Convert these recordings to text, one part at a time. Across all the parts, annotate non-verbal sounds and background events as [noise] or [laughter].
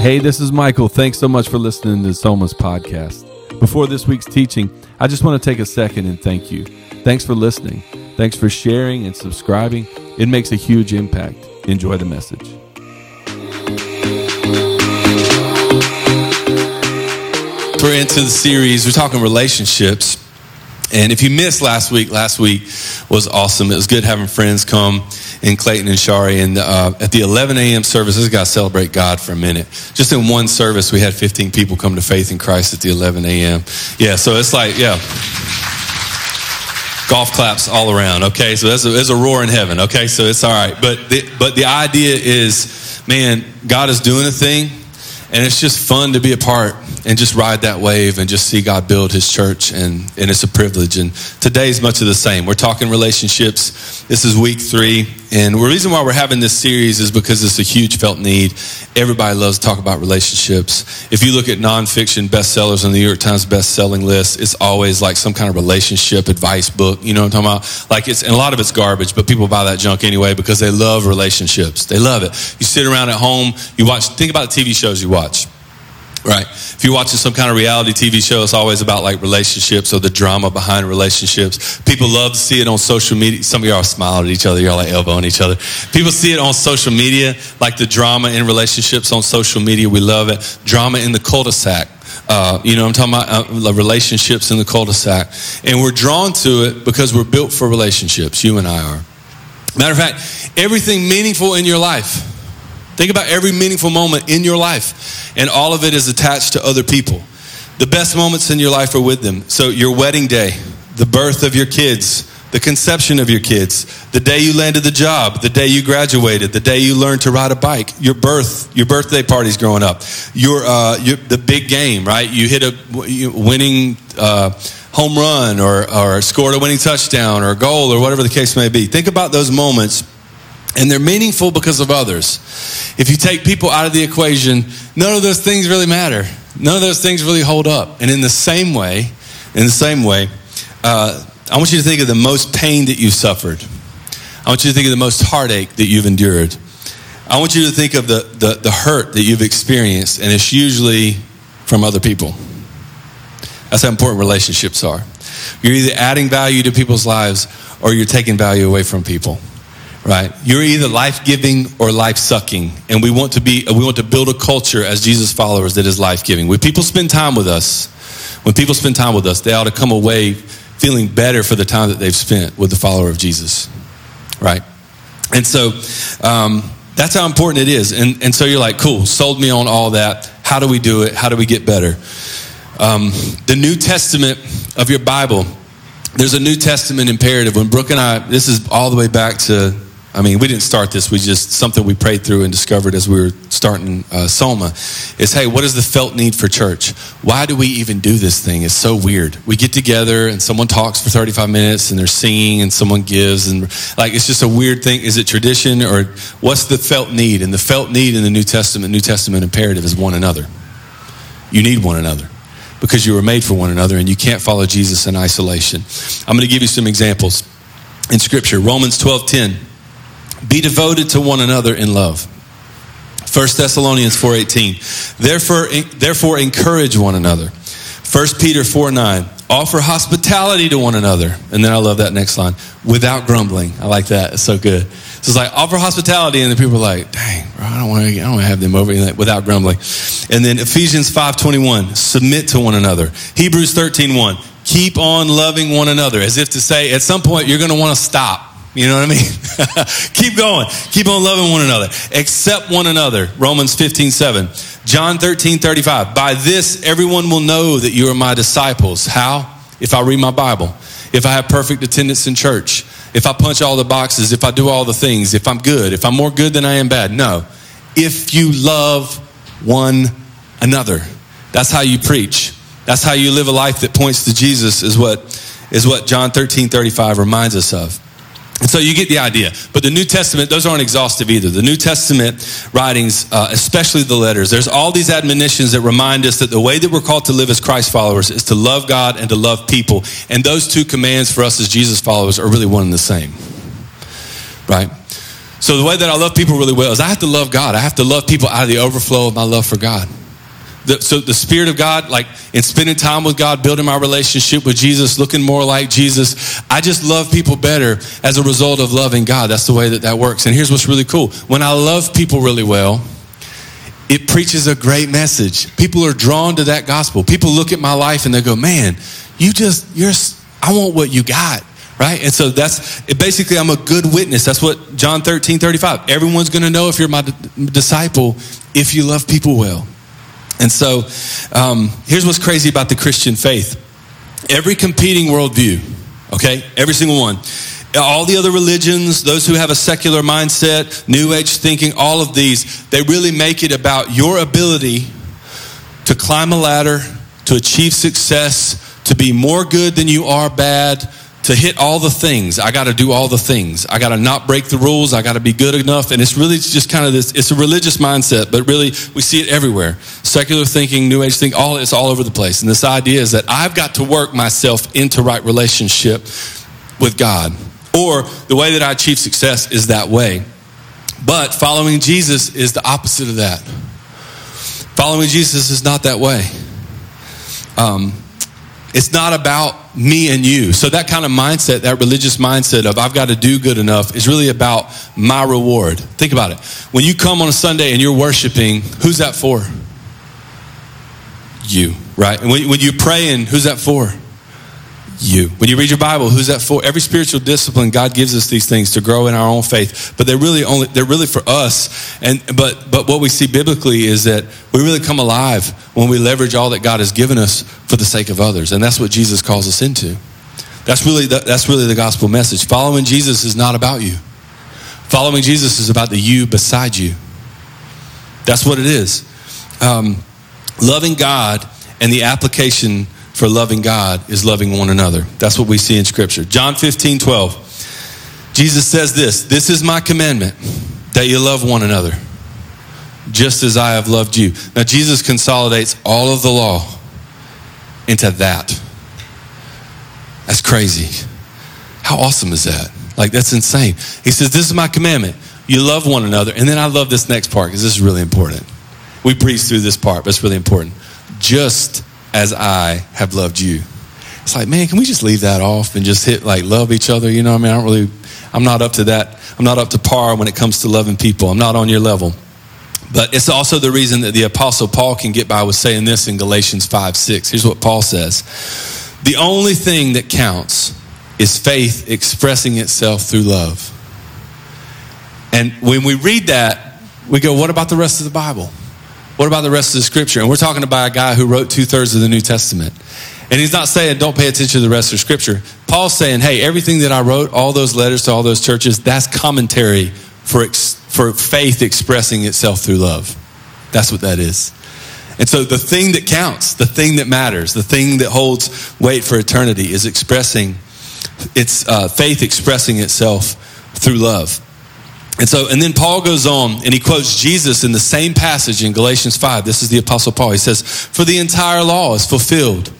Hey, this is Michael. Thanks so much for listening to Soma's podcast. Before this week's teaching, I just want to take a second and thank you. Thanks for listening. Thanks for sharing and subscribing. It makes a huge impact. Enjoy the message. We're into the series, we're talking relationships. And if you missed last week, last week was awesome. It was good having friends come in Clayton and Shari. And uh, at the 11 a.m. service, this got to celebrate God for a minute. Just in one service, we had 15 people come to faith in Christ at the 11 a.m. Yeah, so it's like, yeah. Golf claps all around, okay? So there's a, a roar in heaven, okay? So it's all right. But the, but the idea is, man, God is doing a thing, and it's just fun to be a part and just ride that wave and just see God build his church and, and it's a privilege. And today's much of the same. We're talking relationships. This is week three. And the reason why we're having this series is because it's a huge felt need. Everybody loves to talk about relationships. If you look at nonfiction bestsellers on the New York Times best-selling list, it's always like some kind of relationship advice book. You know what I'm talking about? Like it's, and a lot of it's garbage, but people buy that junk anyway because they love relationships. They love it. You sit around at home, you watch, think about the TV shows you watch. Right. If you're watching some kind of reality TV show, it's always about like relationships or the drama behind relationships. People love to see it on social media. Some of y'all smiling at each other. Y'all like elbowing each other. People see it on social media, like the drama in relationships on social media. We love it. Drama in the cul-de-sac. Uh, you know, I'm talking about uh, relationships in the cul-de-sac. And we're drawn to it because we're built for relationships. You and I are. Matter of fact, everything meaningful in your life Think about every meaningful moment in your life, and all of it is attached to other people. The best moments in your life are with them. So, your wedding day, the birth of your kids, the conception of your kids, the day you landed the job, the day you graduated, the day you learned to ride a bike, your birth, your birthday parties growing up, your, uh, your the big game, right? You hit a winning uh, home run or, or scored a winning touchdown or a goal or whatever the case may be. Think about those moments and they're meaningful because of others. If you take people out of the equation, none of those things really matter. None of those things really hold up. And in the same way, in the same way, uh, I want you to think of the most pain that you've suffered. I want you to think of the most heartache that you've endured. I want you to think of the, the, the hurt that you've experienced, and it's usually from other people. That's how important relationships are. You're either adding value to people's lives or you're taking value away from people right. You're either life-giving or life-sucking. And we want to be we want to build a culture as jesus followers that is life-giving. When people spend time with us when people spend time with us they ought to come away feeling better for the time that they've spent with the follower of jesus. Right. And so um, that's how important it is. And, and so you're like cool sold me on all that. How do we do it? How do we get better? Um, the new testament of your bible. There's a new testament imperative. When brooke and i this is all the way back to I mean, we didn't start this. We just something we prayed through and discovered as we were starting uh, Soma is, hey, what is the felt need for church? Why do we even do this thing? It's so weird. We get together and someone talks for 35 minutes and they're singing and someone gives and like it's just a weird thing. Is it tradition or what's the felt need? And the felt need in the New Testament, New Testament imperative is one another. You need one another because you were made for one another and you can't follow Jesus in isolation. I'm going to give you some examples in Scripture. Romans 12 10. Be devoted to one another in love. 1 Thessalonians 4:18. Therefore therefore encourage one another. 1 Peter 4 9. Offer hospitality to one another. And then I love that next line. Without grumbling. I like that. It's so good. So it's like offer hospitality, and the people are like, dang, bro, I don't want to I don't want to have them over without grumbling. And then Ephesians 5:21, submit to one another. Hebrews 13:1, keep on loving one another, as if to say, at some point you're going to want to stop you know what I mean? [laughs] Keep going. Keep on loving one another. Accept one another. Romans 15, 7. John 13, 35. By this, everyone will know that you are my disciples. How? If I read my Bible. If I have perfect attendance in church. If I punch all the boxes. If I do all the things. If I'm good. If I'm more good than I am bad. No. If you love one another. That's how you preach. That's how you live a life that points to Jesus is what, is what John 13, 35 reminds us of. So you get the idea. But the New Testament, those aren't exhaustive either. The New Testament writings, uh, especially the letters, there's all these admonitions that remind us that the way that we're called to live as Christ followers is to love God and to love people. And those two commands for us as Jesus followers are really one and the same. Right? So the way that I love people really well is I have to love God. I have to love people out of the overflow of my love for God. The, so the Spirit of God, like in spending time with God, building my relationship with Jesus, looking more like Jesus, I just love people better as a result of loving God. That's the way that that works. And here's what's really cool: when I love people really well, it preaches a great message. People are drawn to that gospel. People look at my life and they go, "Man, you just you're I want what you got." Right? And so that's basically I'm a good witness. That's what John 13, 35. Everyone's going to know if you're my disciple if you love people well. And so um, here's what's crazy about the Christian faith. Every competing worldview, okay, every single one, all the other religions, those who have a secular mindset, New Age thinking, all of these, they really make it about your ability to climb a ladder, to achieve success, to be more good than you are bad, to hit all the things. I got to do all the things. I got to not break the rules. I got to be good enough. And it's really just kind of this, it's a religious mindset, but really we see it everywhere. Secular thinking, new age thinking, all, it's all over the place. And this idea is that I've got to work myself into right relationship with God. Or the way that I achieve success is that way. But following Jesus is the opposite of that. Following Jesus is not that way. Um, it's not about me and you. So that kind of mindset, that religious mindset of I've got to do good enough is really about my reward. Think about it. When you come on a Sunday and you're worshiping, who's that for? You, right? And when, when you're praying, who's that for? You. When you read your Bible, who's that for? Every spiritual discipline, God gives us these things to grow in our own faith, but they're really only they're really for us. And but but what we see biblically is that we really come alive when we leverage all that God has given us for the sake of others, and that's what Jesus calls us into. That's really the, that's really the gospel message. Following Jesus is not about you. Following Jesus is about the you beside you. That's what it is. Um, loving God and the application for loving God is loving one another. That's what we see in Scripture. John 15, 12. Jesus says this This is my commandment that you love one another, just as I have loved you. Now, Jesus consolidates all of the law into that. That's crazy. How awesome is that? Like, that's insane. He says, This is my commandment. You love one another. And then I love this next part because this is really important. We breeze through this part, but it's really important. Just as I have loved you. It's like, man, can we just leave that off and just hit like love each other? You know, I mean, I don't really, I'm not up to that. I'm not up to par when it comes to loving people. I'm not on your level. But it's also the reason that the Apostle Paul can get by with saying this in Galatians 5 6. Here's what Paul says The only thing that counts is faith expressing itself through love. And when we read that, we go, what about the rest of the Bible? What about the rest of the scripture? And we're talking about a guy who wrote two thirds of the New Testament. And he's not saying don't pay attention to the rest of scripture. Paul's saying, hey, everything that I wrote, all those letters to all those churches, that's commentary for, ex- for faith expressing itself through love. That's what that is. And so the thing that counts, the thing that matters, the thing that holds weight for eternity is expressing, it's uh, faith expressing itself through love. And so, and then Paul goes on and he quotes Jesus in the same passage in Galatians 5. This is the Apostle Paul. He says, For the entire law is fulfilled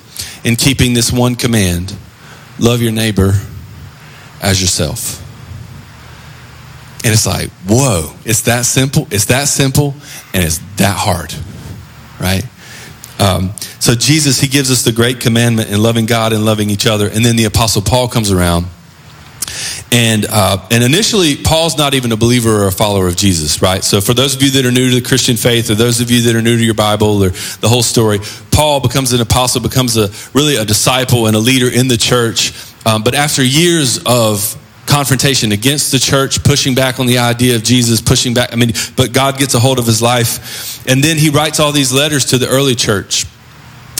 in keeping this one command love your neighbor as yourself. And it's like, whoa, it's that simple, it's that simple, and it's that hard, right? Um, so, Jesus, he gives us the great commandment in loving God and loving each other. And then the Apostle Paul comes around and, uh, and initially, Paul's not even a believer or a follower of Jesus, right? So, for those of you that are new to the Christian faith, or those of you that are new to your Bible, or the whole story, Paul becomes an apostle, becomes a really a disciple and a leader in the church. Um, but after years of confrontation against the church, pushing back on the idea of Jesus, pushing back, I mean, but God gets a hold of his life. And then he writes all these letters to the early church.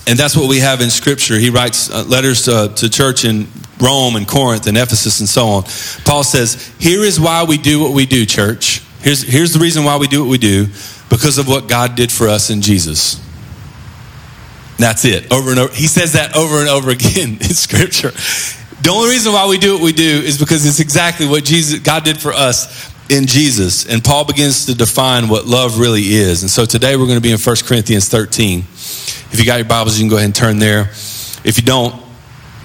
And that's what we have in Scripture. He writes uh, letters uh, to church in Rome and Corinth and Ephesus and so on. Paul says, Here is why we do what we do, church. Here's, here's the reason why we do what we do because of what God did for us in Jesus. That's it. Over and over. He says that over and over [laughs] again in Scripture. The only reason why we do what we do is because it's exactly what Jesus, God did for us in Jesus. And Paul begins to define what love really is. And so today we're going to be in 1 Corinthians 13. If you got your Bibles, you can go ahead and turn there. If you don't,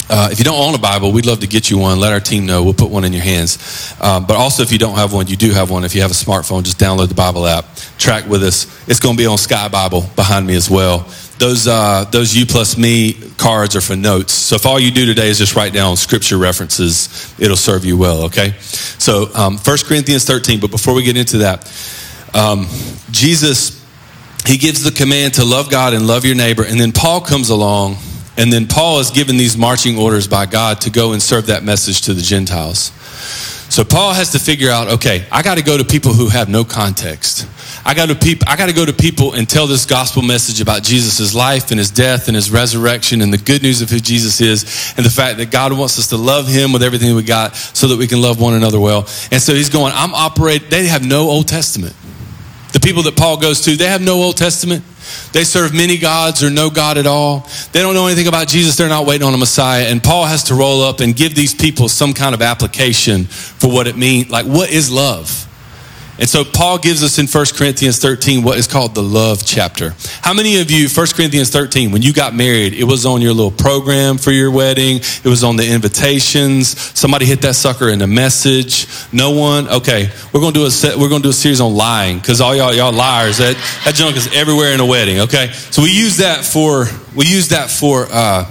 uh, if you don't own a Bible, we'd love to get you one. Let our team know. We'll put one in your hands. Um, but also, if you don't have one, you do have one. If you have a smartphone, just download the Bible app. Track with us. It's going to be on Sky Bible behind me as well. Those uh, those you plus me cards are for notes. So if all you do today is just write down scripture references, it'll serve you well. Okay. So um, 1 Corinthians 13. But before we get into that, um, Jesus he gives the command to love God and love your neighbor, and then Paul comes along and then Paul is given these marching orders by God to go and serve that message to the Gentiles. So Paul has to figure out, okay, I got to go to people who have no context. I got to peop- I got to go to people and tell this gospel message about Jesus' life and his death and his resurrection and the good news of who Jesus is and the fact that God wants us to love him with everything we got so that we can love one another well. And so he's going, I'm operating, they have no Old Testament. The people that Paul goes to, they have no Old Testament. They serve many gods or no God at all. They don't know anything about Jesus. They're not waiting on a Messiah. And Paul has to roll up and give these people some kind of application for what it means. Like, what is love? And so Paul gives us in 1 Corinthians 13 what is called the love chapter. How many of you, 1 Corinthians 13, when you got married, it was on your little program for your wedding, it was on the invitations, somebody hit that sucker in a message, no one? Okay, we're gonna do a set, we're gonna do a series on lying, because all y'all y'all liars, that, that junk is everywhere in a wedding, okay? So we use that for we use that for uh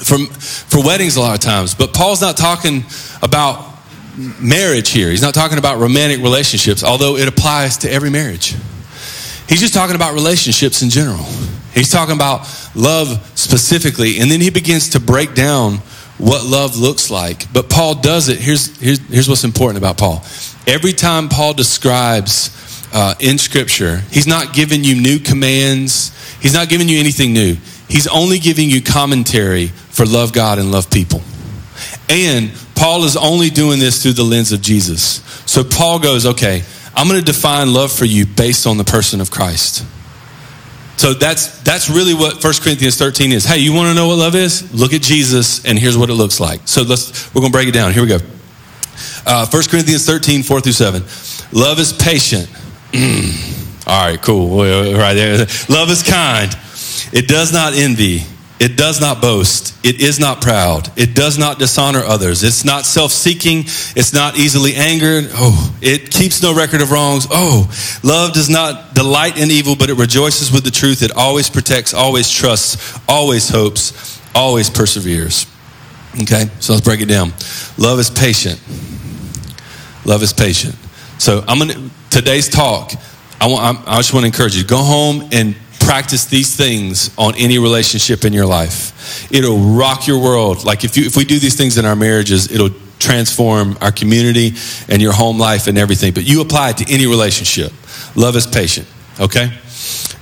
for, for weddings a lot of times, but Paul's not talking about marriage here. He's not talking about romantic relationships, although it applies to every marriage. He's just talking about relationships in general. He's talking about love specifically, and then he begins to break down what love looks like. But Paul does it. Here's, here's, here's what's important about Paul. Every time Paul describes uh, in Scripture, he's not giving you new commands, he's not giving you anything new. He's only giving you commentary for love God and love people. And Paul is only doing this through the lens of Jesus. So Paul goes, okay, I'm going to define love for you based on the person of Christ. So that's that's really what 1 Corinthians 13 is. Hey, you want to know what love is? Look at Jesus, and here's what it looks like. So let's we're going to break it down. Here we go. Uh, 1 Corinthians 13, 4 through 7. Love is patient. [clears throat] All right, cool. Right there. Love is kind. It does not envy. It does not boast. It is not proud. It does not dishonor others. It's not self seeking. It's not easily angered. Oh, it keeps no record of wrongs. Oh, love does not delight in evil, but it rejoices with the truth. It always protects, always trusts, always hopes, always perseveres. Okay, so let's break it down. Love is patient. Love is patient. So I'm gonna today's talk. I want. I just want to encourage you. Go home and practice these things on any relationship in your life. It'll rock your world. Like if you, if we do these things in our marriages, it'll transform our community and your home life and everything. But you apply it to any relationship. Love is patient. Okay.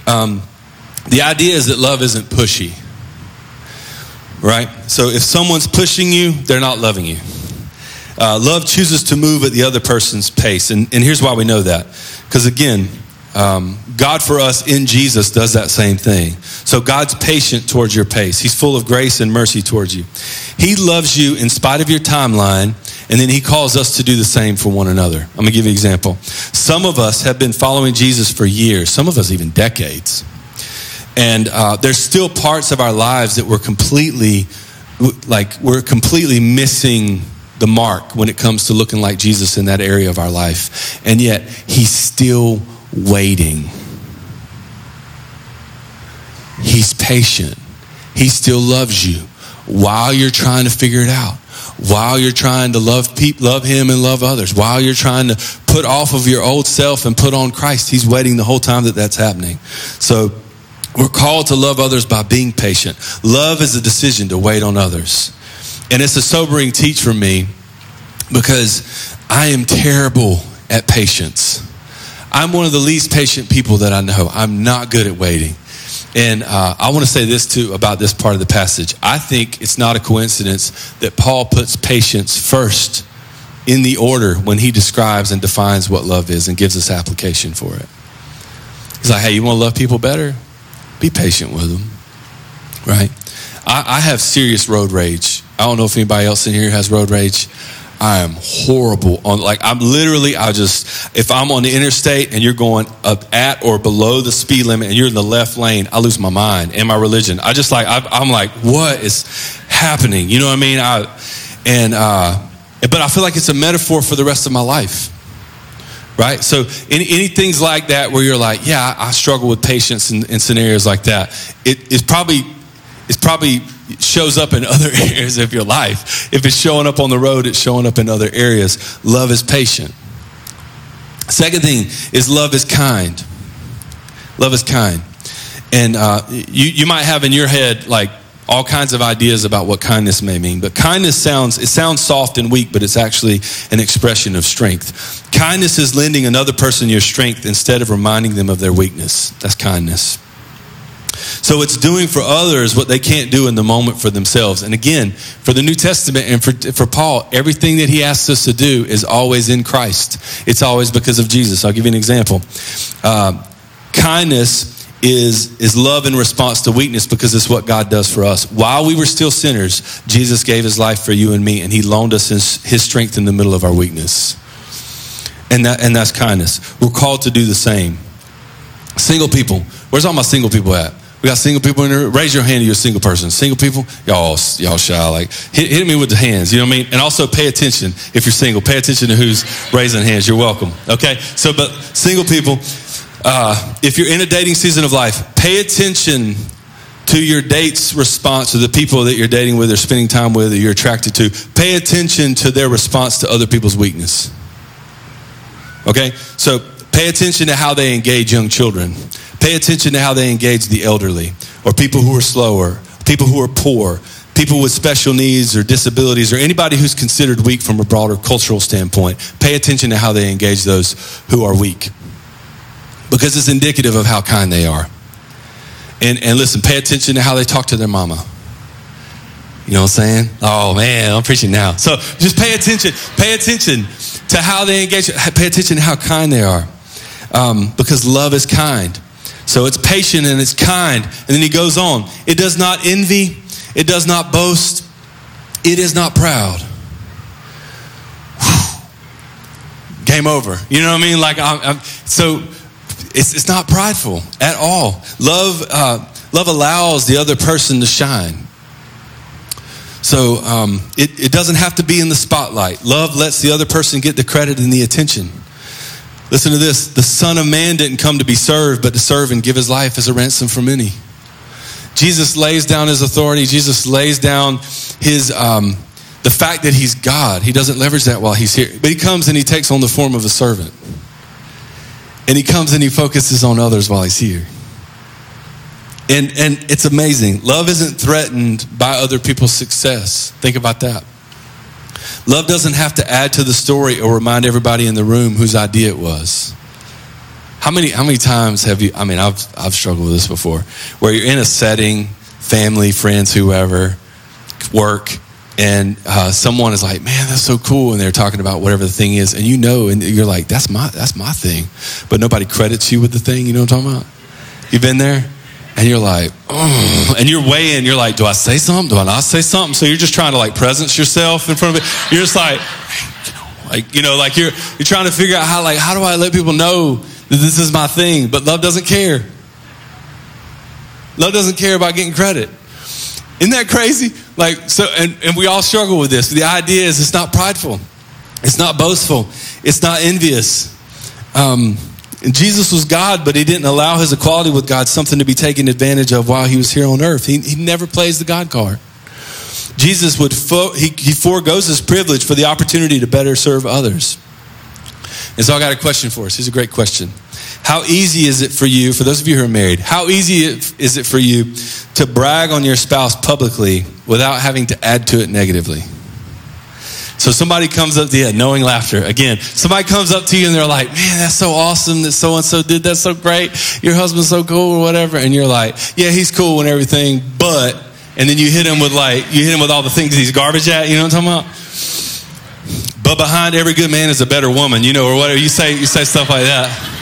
Um, the idea is that love isn't pushy. Right? So if someone's pushing you, they're not loving you. Uh, love chooses to move at the other person's pace. And, and here's why we know that. Because again, um, God for us in Jesus does that same thing. So God's patient towards your pace. He's full of grace and mercy towards you. He loves you in spite of your timeline, and then He calls us to do the same for one another. I'm going to give you an example. Some of us have been following Jesus for years, some of us even decades. And uh, there's still parts of our lives that we're completely, like, we're completely missing the mark when it comes to looking like Jesus in that area of our life. And yet, He's still waiting. He's patient. He still loves you while you're trying to figure it out. While you're trying to love people, love him and love others. While you're trying to put off of your old self and put on Christ, he's waiting the whole time that that's happening. So we're called to love others by being patient. Love is a decision to wait on others. And it's a sobering teach for me because I am terrible at patience. I'm one of the least patient people that I know. I'm not good at waiting. And uh, I want to say this too about this part of the passage. I think it's not a coincidence that Paul puts patience first in the order when he describes and defines what love is and gives us application for it. He's like, hey, you want to love people better? Be patient with them, right? I, I have serious road rage. I don't know if anybody else in here has road rage. I am horrible on like I'm literally I just if I'm on the interstate and you're going up at or below the speed limit and you're in the left lane, I lose my mind and my religion. I just like I, am like what is happening. You know what I mean? I, and, uh, but I feel like it's a metaphor for the rest of my life. Right? So, any, any things like that where you're like, yeah, I, struggle with patience in, in scenarios like that, it, it's probably, it's probably shows up in [laughs] other areas of your life. If it's showing up on the road, it's showing up in other areas. Love is patient. Second thing is love is kind. Love is kind. And uh, you, you might have in your head like all kinds of ideas about what kindness may mean. But kindness sounds, it sounds soft and weak, but it's actually an expression of strength. Kindness is lending another person your strength instead of reminding them of their weakness. That's kindness. So it's doing for others what they can't do in the moment for themselves. And again, for the New Testament and for, for Paul, everything that he asks us to do is always in Christ. It's always because of Jesus. I'll give you an example. Uh, kindness is, is love in response to weakness because it's what God does for us. While we were still sinners, Jesus gave his life for you and me, and he loaned us his, his strength in the middle of our weakness. And, that, and that's kindness. We're called to do the same. Single people. Where's all my single people at? We got single people in there. Raise your hand if you're a single person. Single people, y'all, y'all shy. Like, hit, hit, me with the hands. You know what I mean? And also pay attention if you're single. Pay attention to who's raising hands. You're welcome. Okay? So, but single people, uh, if you're in a dating season of life, pay attention to your date's response to the people that you're dating with or spending time with or you're attracted to. Pay attention to their response to other people's weakness. Okay? So pay attention to how they engage young children. Pay attention to how they engage the elderly or people who are slower, people who are poor, people with special needs or disabilities or anybody who's considered weak from a broader cultural standpoint. Pay attention to how they engage those who are weak because it's indicative of how kind they are. And, and listen, pay attention to how they talk to their mama. You know what I'm saying? Oh man, I'm preaching now. So just pay attention. Pay attention to how they engage. Pay attention to how kind they are. Um, because love is kind. So it's patient and it's kind. And then he goes on. It does not envy. It does not boast. It is not proud. Whew. Game over. You know what I mean? Like, I'm, I'm, so it's, it's not prideful at all. Love, uh, love allows the other person to shine. So um, it, it doesn't have to be in the spotlight. Love lets the other person get the credit and the attention. Listen to this the Son of Man didn't come to be served, but to serve and give his life as a ransom for many. Jesus lays down his authority, Jesus lays down his. Um, the fact that he's God, he doesn't leverage that while he's here. But he comes and he takes on the form of a servant. And he comes and he focuses on others while he's here. And, and it's amazing. Love isn't threatened by other people's success. Think about that. Love doesn't have to add to the story or remind everybody in the room whose idea it was. How many, how many times have you, I mean, I've, I've struggled with this before, where you're in a setting, family, friends, whoever, work, and uh, someone is like, "Man, that's so cool," and they're talking about whatever the thing is, and you know, and you're like, "That's my that's my thing," but nobody credits you with the thing. You know what I'm talking about? You've been there, and you're like, oh, and you're weighing. You're like, "Do I say something? Do I not say something?" So you're just trying to like presence yourself in front of it. You're just like, like you know, like you're you're trying to figure out how like how do I let people know that this is my thing? But love doesn't care. Love doesn't care about getting credit. Isn't that crazy? Like, so, and, and we all struggle with this. The idea is it's not prideful, it's not boastful, it's not envious. Um, Jesus was God, but he didn't allow his equality with God something to be taken advantage of while he was here on earth. He, he never plays the God card. Jesus would fo- he, he foregoes his privilege for the opportunity to better serve others. And so I got a question for us. Here's a great question. How easy is it for you, for those of you who are married, how easy is it for you to brag on your spouse publicly without having to add to it negatively? So somebody comes up to you, knowing laughter. Again, somebody comes up to you and they're like, man, that's so awesome that so and so did that so great. Your husband's so cool or whatever. And you're like, yeah, he's cool and everything, but, and then you hit him with like, you hit him with all the things he's garbage at, you know what I'm talking about? But behind every good man is a better woman, you know, or whatever. You say, you say stuff like that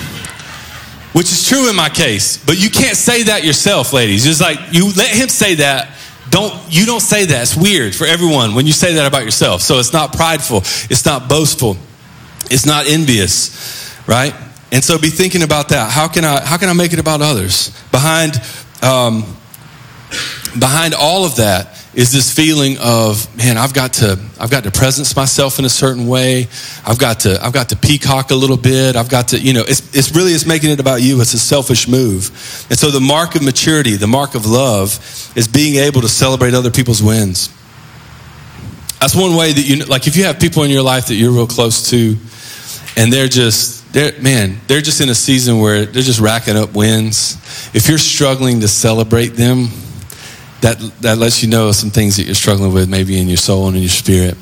which is true in my case. But you can't say that yourself, ladies. Just like you let him say that. Don't you don't say that. It's weird for everyone when you say that about yourself. So it's not prideful. It's not boastful. It's not envious, right? And so be thinking about that. How can I how can I make it about others? Behind um, behind all of that is this feeling of man i've got to i've got to presence myself in a certain way. I've got to i've got to peacock a little bit. I've got to you know it's, it's really it's making it about you. It's a selfish move. And so the mark of maturity the mark of love is being able to celebrate other people's wins. That's one way that you like if you have people in your life that you're real close to and they're just they're man they're just in a season where they're just racking up wins. If you're struggling to celebrate them that, that lets you know some things that you're struggling with, maybe in your soul and in your spirit.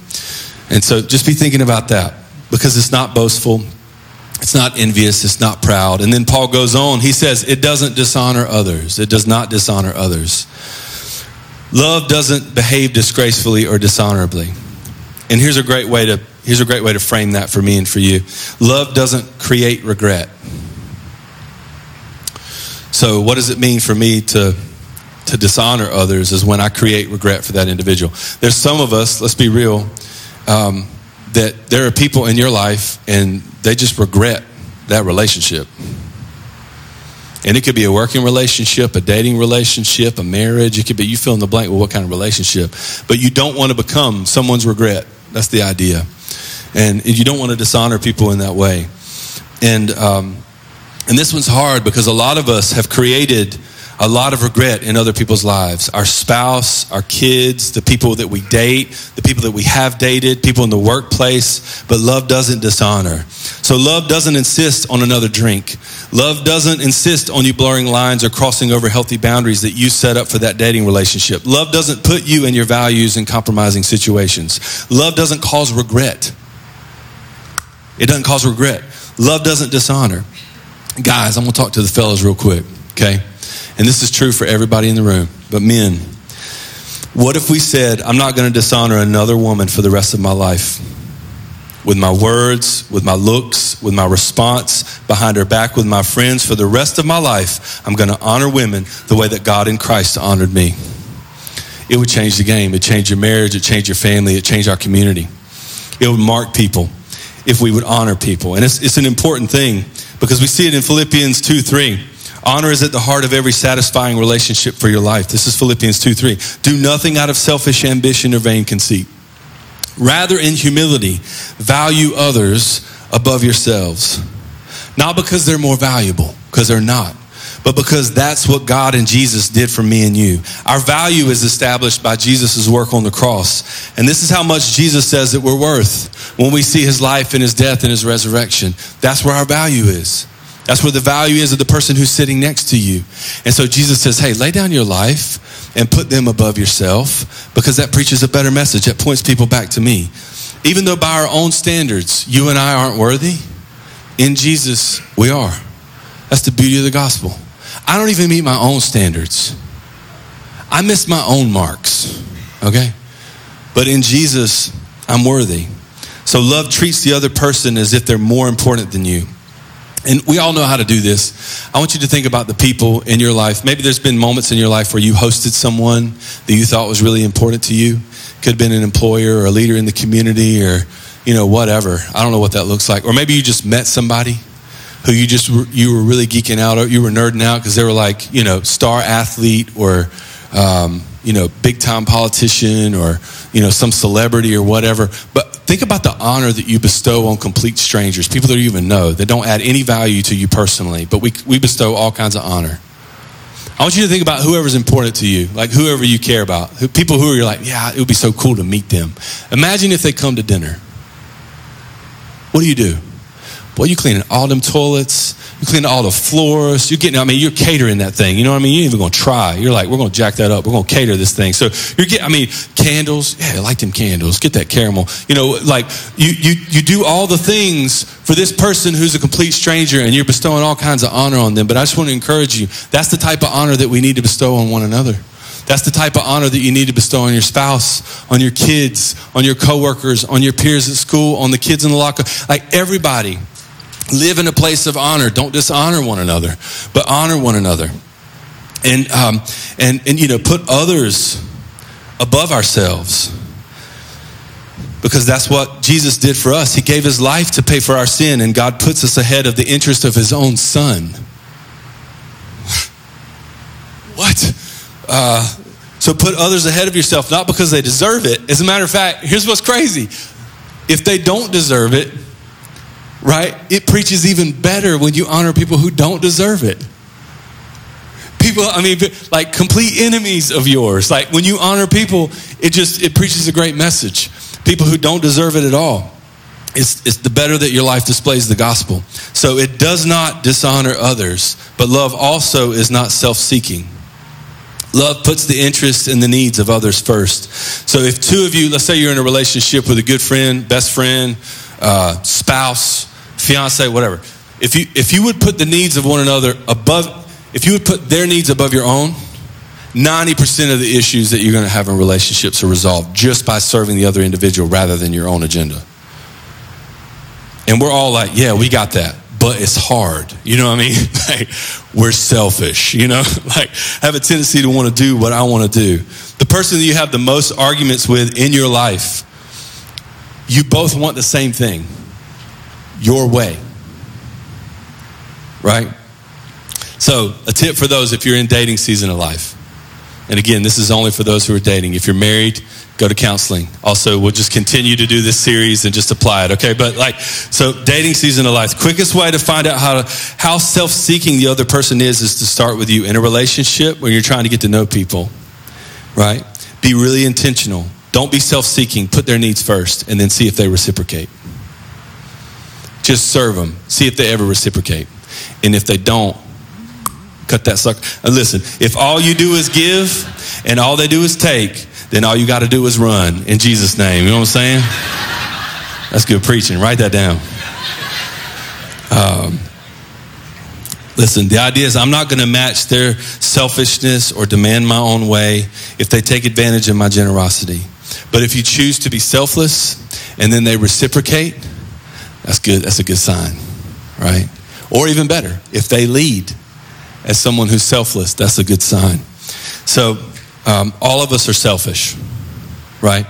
And so just be thinking about that because it's not boastful, it's not envious, it's not proud. And then Paul goes on, he says, it doesn't dishonor others. It does not dishonor others. Love doesn't behave disgracefully or dishonorably. And here's a great way to here's a great way to frame that for me and for you. Love doesn't create regret. So what does it mean for me to to dishonor others is when I create regret for that individual. There's some of us, let's be real, um, that there are people in your life and they just regret that relationship. And it could be a working relationship, a dating relationship, a marriage. It could be you fill in the blank with what kind of relationship. But you don't want to become someone's regret. That's the idea. And you don't want to dishonor people in that way. And um, and this one's hard because a lot of us have created a lot of regret in other people's lives our spouse, our kids, the people that we date, the people that we have dated, people in the workplace. But love doesn't dishonor. So love doesn't insist on another drink. Love doesn't insist on you blurring lines or crossing over healthy boundaries that you set up for that dating relationship. Love doesn't put you and your values in compromising situations. Love doesn't cause regret. It doesn't cause regret. Love doesn't dishonor. Guys, I'm going to talk to the fellas real quick, okay? And this is true for everybody in the room, but men, what if we said, I'm not going to dishonor another woman for the rest of my life? With my words, with my looks, with my response, behind her back, with my friends, for the rest of my life, I'm going to honor women the way that God in Christ honored me. It would change the game. It change your marriage. It change your family. It change our community. It would mark people if we would honor people. And it's, it's an important thing because we see it in Philippians 2 3. Honor is at the heart of every satisfying relationship for your life. This is Philippians 2 3. Do nothing out of selfish ambition or vain conceit. Rather, in humility, value others above yourselves. Not because they're more valuable, because they're not, but because that's what God and Jesus did for me and you. Our value is established by Jesus' work on the cross. And this is how much Jesus says that we're worth when we see his life and his death and his resurrection. That's where our value is. That's where the value is of the person who's sitting next to you. And so Jesus says, hey, lay down your life and put them above yourself because that preaches a better message. That points people back to me. Even though by our own standards, you and I aren't worthy, in Jesus, we are. That's the beauty of the gospel. I don't even meet my own standards. I miss my own marks, okay? But in Jesus, I'm worthy. So love treats the other person as if they're more important than you. And we all know how to do this. I want you to think about the people in your life. Maybe there's been moments in your life where you hosted someone that you thought was really important to you. Could have been an employer or a leader in the community or, you know, whatever. I don't know what that looks like. Or maybe you just met somebody who you just you were really geeking out or you were nerding out because they were like, you know, star athlete or um, you know, big time politician or, you know, some celebrity or whatever. But think about the honor that you bestow on complete strangers, people that you even know, that don't add any value to you personally, but we, we bestow all kinds of honor. I want you to think about whoever's important to you, like whoever you care about, who, people who are like, yeah, it would be so cool to meet them. Imagine if they come to dinner. What do you do? Boy, you cleaning all them toilets. You cleaning all the floors. You're getting, I mean, you're catering that thing. You know what I mean? You ain't even going to try. You're like, we're going to jack that up. We're going to cater this thing. So you're getting, I mean, candles. Yeah, I like them candles. Get that caramel. You know, like you, you, you do all the things for this person who's a complete stranger and you're bestowing all kinds of honor on them. But I just want to encourage you. That's the type of honor that we need to bestow on one another. That's the type of honor that you need to bestow on your spouse, on your kids, on your coworkers, on your peers at school, on the kids in the locker. Like everybody live in a place of honor. Don't dishonor one another, but honor one another. And, um, and, and, you know, put others above ourselves. Because that's what Jesus did for us. He gave his life to pay for our sin, and God puts us ahead of the interest of his own son. [laughs] what? Uh, So put others ahead of yourself, not because they deserve it. As a matter of fact, here's what's crazy. If they don't deserve it, right, it preaches even better when you honor people who don't deserve it. People, I mean, like complete enemies of yours. Like when you honor people, it just, it preaches a great message. People who don't deserve it at all. It's, it's the better that your life displays the gospel. So it does not dishonor others, but love also is not self seeking. Love puts the interest and the needs of others first. So if two of you, let's say you're in a relationship with a good friend, best friend, uh, spouse, fiance, whatever. If you if you would put the needs of one another above, if you would put their needs above your own, 90% of the issues that you're going to have in relationships are resolved just by serving the other individual rather than your own agenda. And we're all like, yeah, we got that but it's hard. You know what I mean? [laughs] like, we're selfish, you know? [laughs] like, have a tendency to want to do what I want to do. The person that you have the most arguments with in your life, you both want the same thing your way. Right? So, a tip for those if you're in dating season of life. And again, this is only for those who are dating. If you're married, go to counseling. Also, we'll just continue to do this series and just apply it, okay? But like, so dating season of life. Quickest way to find out how how self-seeking the other person is is to start with you in a relationship where you're trying to get to know people, right? Be really intentional. Don't be self-seeking. Put their needs first and then see if they reciprocate. Just serve them. See if they ever reciprocate. And if they don't, cut that sucker. And listen, if all you do is give and all they do is take, then all you got to do is run in Jesus' name. You know what I'm saying? That's good preaching. Write that down. Um, listen, the idea is I'm not going to match their selfishness or demand my own way if they take advantage of my generosity. But if you choose to be selfless and then they reciprocate, that's good. That's a good sign, right? Or even better, if they lead as someone who's selfless, that's a good sign. So um, all of us are selfish, right?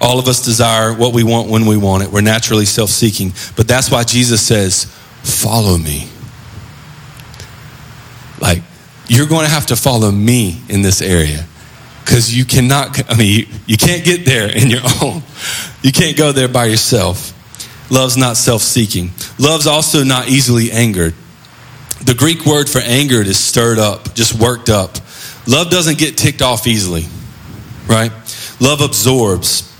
All of us desire what we want when we want it. We're naturally self seeking. But that's why Jesus says, Follow me. Like, you're going to have to follow me in this area because you cannot, I mean, you, you can't get there in your [laughs] own. You can't go there by yourself. Love's not self seeking. Love's also not easily angered. The Greek word for angered is stirred up, just worked up. Love doesn't get ticked off easily, right? Love absorbs.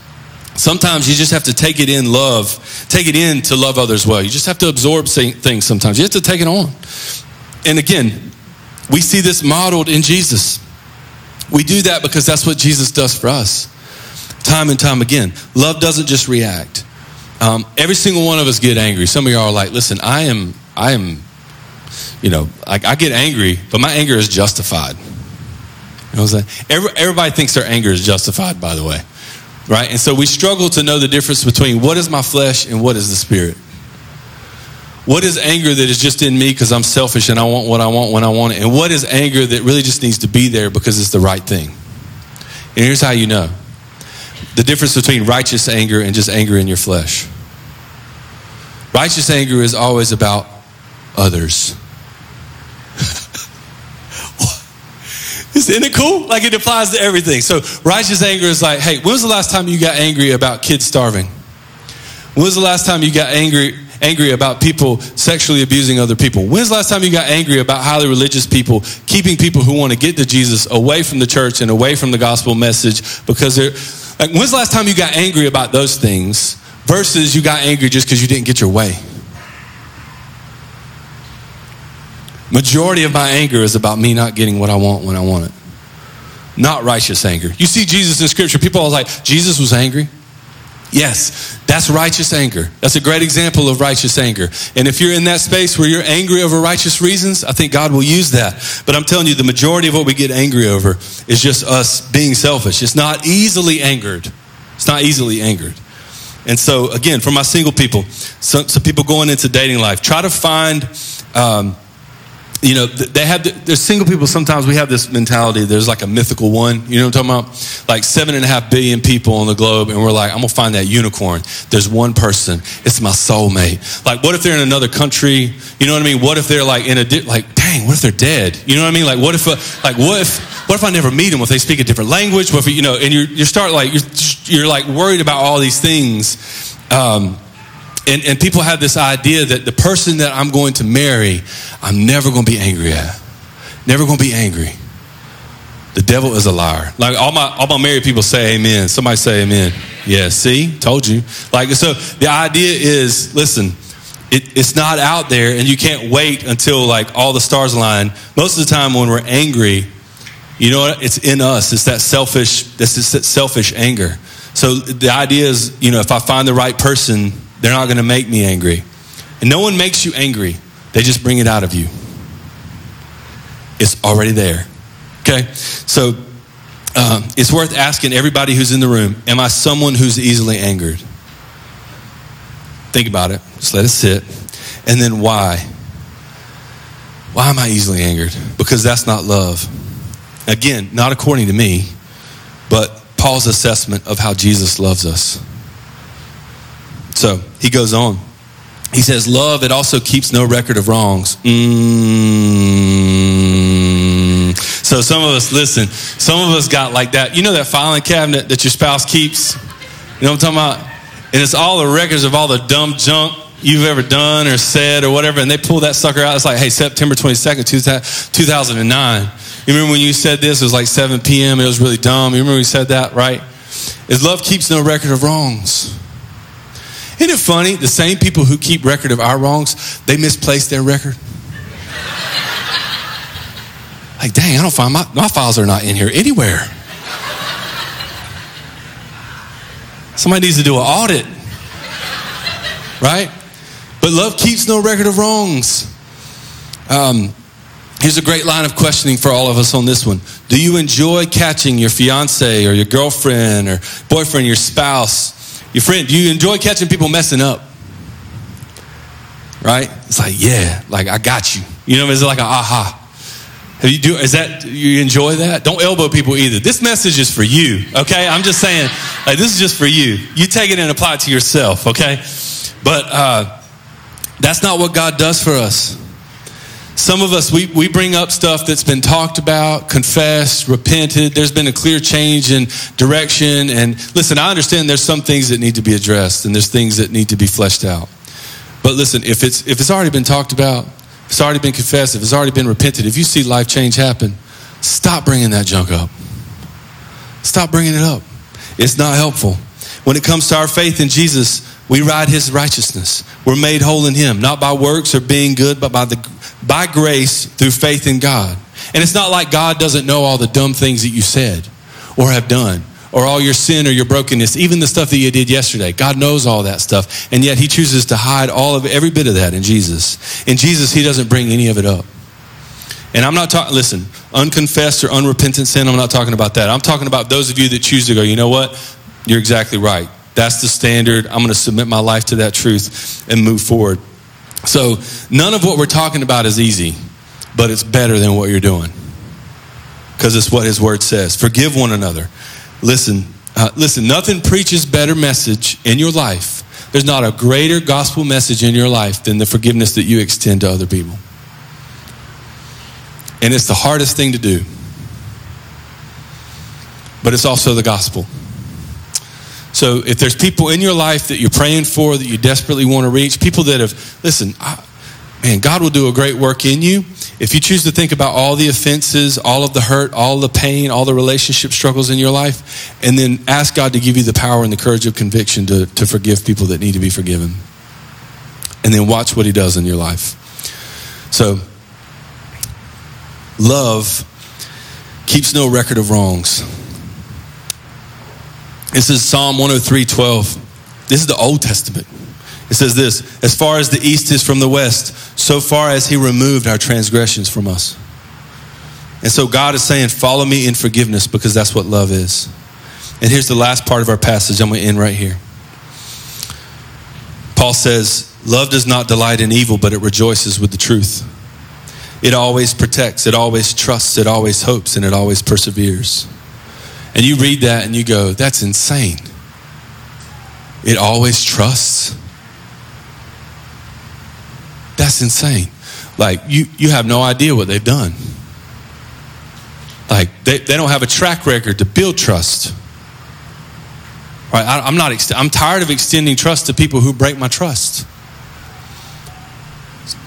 Sometimes you just have to take it in love, take it in to love others well. You just have to absorb things sometimes. You have to take it on. And again, we see this modeled in Jesus. We do that because that's what Jesus does for us, time and time again. Love doesn't just react. Um, every single one of us get angry. Some of y'all are like, "Listen, I am, I am, you know, I, I get angry, but my anger is justified." You know what I'm saying? Every, everybody thinks their anger is justified, by the way. Right? And so we struggle to know the difference between what is my flesh and what is the spirit. What is anger that is just in me because I'm selfish and I want what I want when I want it? And what is anger that really just needs to be there because it's the right thing? And here's how you know the difference between righteous anger and just anger in your flesh. Righteous anger is always about others. [laughs] Isn't it cool? Like it applies to everything. So righteous anger is like, hey, when was the last time you got angry about kids starving? When was the last time you got angry angry about people sexually abusing other people? When's the last time you got angry about highly religious people keeping people who want to get to Jesus away from the church and away from the gospel message because they're like when's the last time you got angry about those things versus you got angry just because you didn't get your way? Majority of my anger is about me not getting what I want when I want it. Not righteous anger. You see Jesus in scripture, people are like, Jesus was angry. Yes, that's righteous anger. That's a great example of righteous anger. And if you're in that space where you're angry over righteous reasons, I think God will use that. But I'm telling you, the majority of what we get angry over is just us being selfish. It's not easily angered. It's not easily angered. And so, again, for my single people, some, some people going into dating life, try to find um, you know, they have, there's single people, sometimes we have this mentality, there's like a mythical one, you know what I'm talking about? Like seven and a half billion people on the globe, and we're like, I'm gonna find that unicorn. There's one person, it's my soulmate. Like, what if they're in another country? You know what I mean? What if they're like in a, like, dang, what if they're dead? You know what I mean? Like, what if, uh, like, what if, what if I never meet them? If they speak a different language? What if, you know, and you you start like, you're, you're like worried about all these things. Um, and, and people have this idea that the person that I'm going to marry, I'm never going to be angry at. Never going to be angry. The devil is a liar. Like all my all my married people say amen. Somebody say amen. Yeah, see? Told you. Like so the idea is, listen, it, it's not out there and you can't wait until like all the stars align. Most of the time when we're angry, you know what? It's in us. It's that selfish, this is that selfish anger. So the idea is, you know, if I find the right person, they're not going to make me angry. And no one makes you angry. They just bring it out of you. It's already there. Okay? So um, it's worth asking everybody who's in the room Am I someone who's easily angered? Think about it. Just let it sit. And then why? Why am I easily angered? Because that's not love. Again, not according to me, but Paul's assessment of how Jesus loves us. So he goes on. He says, Love, it also keeps no record of wrongs. Mm. So some of us, listen, some of us got like that. You know that filing cabinet that your spouse keeps? You know what I'm talking about? And it's all the records of all the dumb junk you've ever done or said or whatever. And they pull that sucker out. It's like, hey, September 22nd, 2009. You remember when you said this? It was like 7 p.m. It was really dumb. You remember when you said that, right? Is love keeps no record of wrongs. Isn't it funny? The same people who keep record of our wrongs, they misplace their record. like, dang, I don't find my, my files are not in here anywhere. Somebody needs to do an audit. Right? But love keeps no record of wrongs. Um, here's a great line of questioning for all of us on this one. Do you enjoy catching your fiance or your girlfriend or boyfriend, your spouse, your friend, do you enjoy catching people messing up? Right? It's like, yeah, like I got you. You know, it's like a aha. Have you do is that you enjoy that? Don't elbow people either. This message is for you, okay? I'm just saying, like this is just for you. You take it and apply it to yourself, okay? But uh, that's not what God does for us. Some of us, we, we bring up stuff that's been talked about, confessed, repented. There's been a clear change in direction. And listen, I understand there's some things that need to be addressed and there's things that need to be fleshed out. But listen, if it's, if it's already been talked about, if it's already been confessed, if it's already been repented, if you see life change happen, stop bringing that junk up. Stop bringing it up. It's not helpful. When it comes to our faith in Jesus, we ride his righteousness. We're made whole in him, not by works or being good, but by the by grace through faith in God. And it's not like God doesn't know all the dumb things that you said or have done or all your sin or your brokenness, even the stuff that you did yesterday. God knows all that stuff. And yet he chooses to hide all of every bit of that in Jesus. In Jesus, he doesn't bring any of it up. And I'm not talking, listen, unconfessed or unrepentant sin, I'm not talking about that. I'm talking about those of you that choose to go, you know what? You're exactly right. That's the standard. I'm going to submit my life to that truth and move forward. So, none of what we're talking about is easy, but it's better than what you're doing. Because it's what his word says. Forgive one another. Listen, uh, listen, nothing preaches better message in your life. There's not a greater gospel message in your life than the forgiveness that you extend to other people. And it's the hardest thing to do. But it's also the gospel. So if there's people in your life that you're praying for, that you desperately want to reach, people that have, listen, I, man, God will do a great work in you. If you choose to think about all the offenses, all of the hurt, all the pain, all the relationship struggles in your life, and then ask God to give you the power and the courage of conviction to, to forgive people that need to be forgiven. And then watch what He does in your life. So, love keeps no record of wrongs. This is Psalm 103 12. This is the Old Testament. It says this As far as the east is from the west, so far as he removed our transgressions from us. And so God is saying, Follow me in forgiveness because that's what love is. And here's the last part of our passage. I'm going to end right here. Paul says, Love does not delight in evil, but it rejoices with the truth. It always protects, it always trusts, it always hopes, and it always perseveres. And you read that and you go, that's insane. It always trusts. That's insane. Like, you, you have no idea what they've done. Like they, they don't have a track record to build trust. Right? I, am not. I'm tired of extending trust to people who break my trust.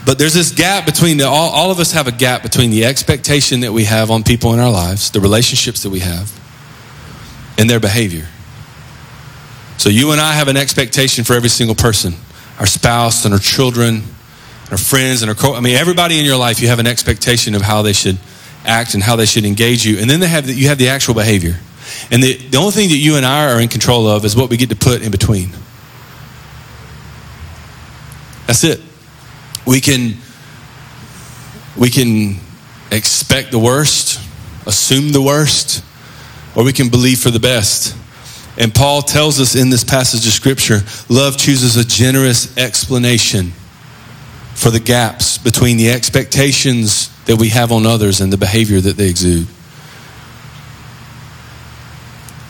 But there's this gap between the, all, all of us have a gap between the expectation that we have on people in our lives, the relationships that we have, and their behavior. So you and I have an expectation for every single person, our spouse and our children, our friends and our co- I mean everybody in your life you have an expectation of how they should act and how they should engage you. And then they have the, you have the actual behavior. And the, the only thing that you and I are in control of is what we get to put in between. That's it. We can we can expect the worst, assume the worst, or we can believe for the best. And Paul tells us in this passage of scripture, love chooses a generous explanation for the gaps between the expectations that we have on others and the behavior that they exude.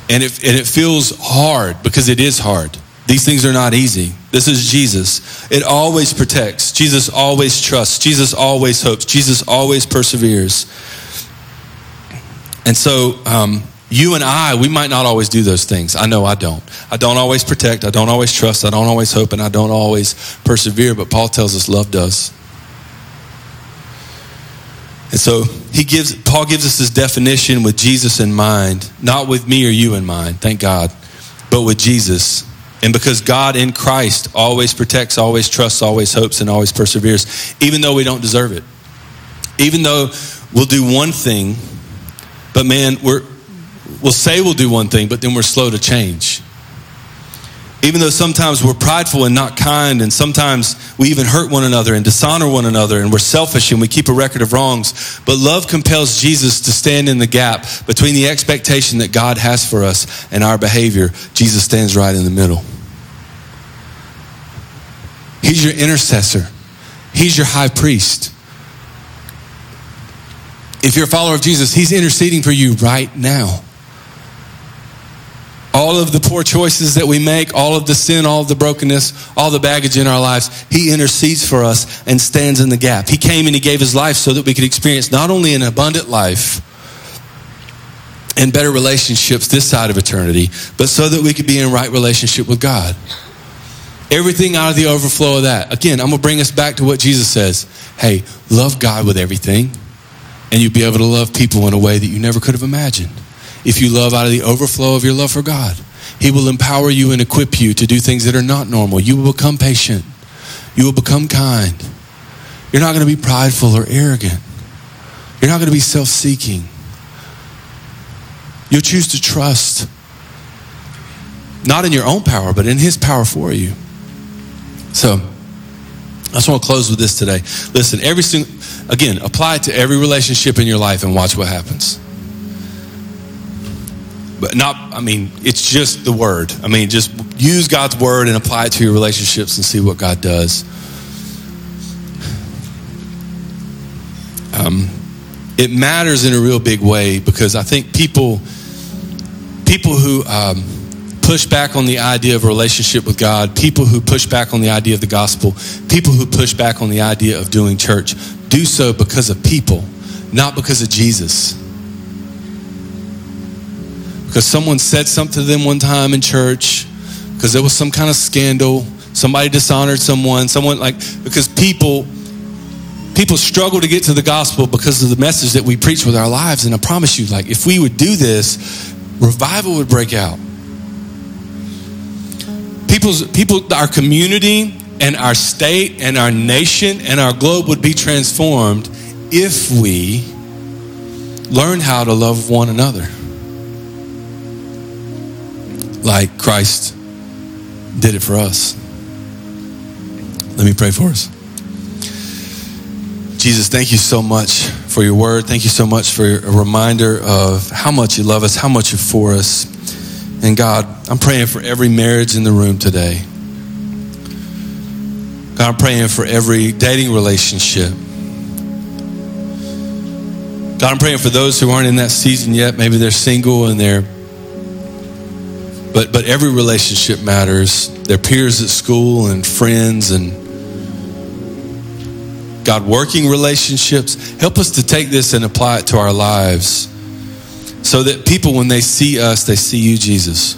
And it, and it feels hard because it is hard. These things are not easy. This is Jesus. It always protects. Jesus always trusts. Jesus always hopes. Jesus always perseveres. And so, um, you and I, we might not always do those things. I know I don't. I don't always protect. I don't always trust. I don't always hope. And I don't always persevere. But Paul tells us love does. And so he gives, Paul gives us this definition with Jesus in mind, not with me or you in mind, thank God, but with Jesus. And because God in Christ always protects, always trusts, always hopes, and always perseveres, even though we don't deserve it. Even though we'll do one thing, but man, we're, we'll say we'll do one thing, but then we're slow to change. Even though sometimes we're prideful and not kind, and sometimes we even hurt one another and dishonor one another, and we're selfish and we keep a record of wrongs. But love compels Jesus to stand in the gap between the expectation that God has for us and our behavior. Jesus stands right in the middle. He's your intercessor, He's your high priest. If you're a follower of Jesus, He's interceding for you right now all of the poor choices that we make, all of the sin, all of the brokenness, all the baggage in our lives, He intercedes for us and stands in the gap. He came and He gave His life so that we could experience not only an abundant life and better relationships this side of eternity, but so that we could be in right relationship with God. Everything out of the overflow of that. Again, I'm going to bring us back to what Jesus says. Hey, love God with everything, and you'll be able to love people in a way that you never could have imagined if you love out of the overflow of your love for God. He will empower you and equip you to do things that are not normal. You will become patient. You will become kind. You're not going to be prideful or arrogant. You're not going to be self seeking. You'll choose to trust, not in your own power, but in His power for you. So, I just want to close with this today. Listen, every single, again, apply it to every relationship in your life and watch what happens but not i mean it's just the word. I mean just use god's word and apply it to your relationships and see what god does. Um, it matters in a real big way because i think people people who um, push back on the idea of a relationship with god people who push back on the idea of the gospel people who push back on the idea of doing church do so because of people not because of jesus because someone said something to them one time in church, because there was some kind of scandal, somebody dishonored someone, someone like, because people, people struggle to get to the gospel because of the message that we preach with our lives. And I promise you, like, if we would do this, revival would break out. People's, people, our community and our state and our nation and our globe would be transformed if we learn how to love one another like Christ did it for us. Let me pray for us. Jesus, thank you so much for your word. Thank you so much for a reminder of how much you love us, how much you're for us. And God, I'm praying for every marriage in the room today. God, I'm praying for every dating relationship. God, I'm praying for those who aren't in that season yet. Maybe they're single and they're but but every relationship matters. Their peers at school and friends and God working relationships. Help us to take this and apply it to our lives so that people, when they see us, they see you, Jesus.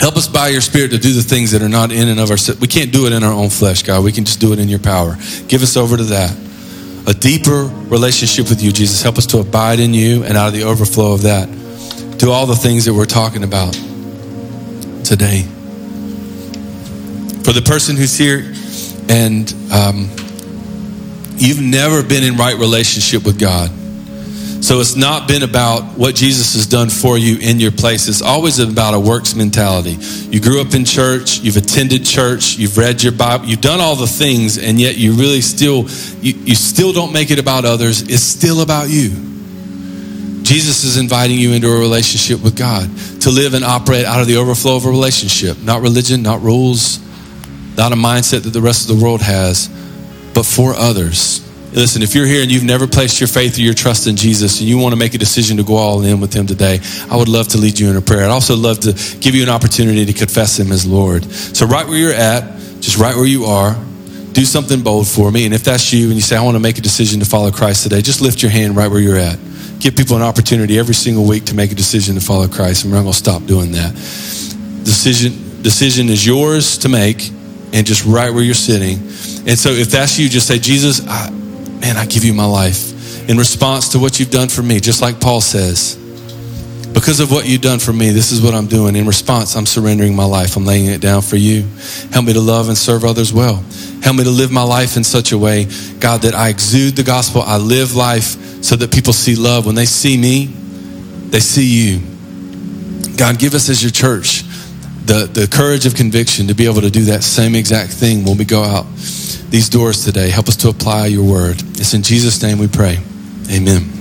Help us by your Spirit to do the things that are not in and of ourselves. We can't do it in our own flesh, God. We can just do it in your power. Give us over to that. A deeper relationship with you, Jesus. Help us to abide in you and out of the overflow of that. Do all the things that we're talking about today. For the person who's here and um, you've never been in right relationship with God, so it's not been about what Jesus has done for you in your place. It's always about a works mentality. You grew up in church, you've attended church, you've read your Bible, you've done all the things, and yet you really still you, you still don't make it about others. It's still about you. Jesus is inviting you into a relationship with God to live and operate out of the overflow of a relationship, not religion, not rules, not a mindset that the rest of the world has, but for others. Listen, if you're here and you've never placed your faith or your trust in Jesus and you want to make a decision to go all in with Him today, I would love to lead you in a prayer. I'd also love to give you an opportunity to confess Him as Lord. So, right where you're at, just right where you are, do something bold for me. And if that's you and you say, I want to make a decision to follow Christ today, just lift your hand right where you're at. Give people an opportunity every single week to make a decision to follow Christ, and we're not going to stop doing that. Decision, decision is yours to make, and just right where you're sitting. And so, if that's you, just say, Jesus, I, man, I give you my life in response to what you've done for me, just like Paul says. Because of what you've done for me, this is what I'm doing. In response, I'm surrendering my life. I'm laying it down for you. Help me to love and serve others well. Help me to live my life in such a way, God, that I exude the gospel. I live life so that people see love. When they see me, they see you. God, give us as your church the, the courage of conviction to be able to do that same exact thing when we go out these doors today. Help us to apply your word. It's in Jesus' name we pray. Amen.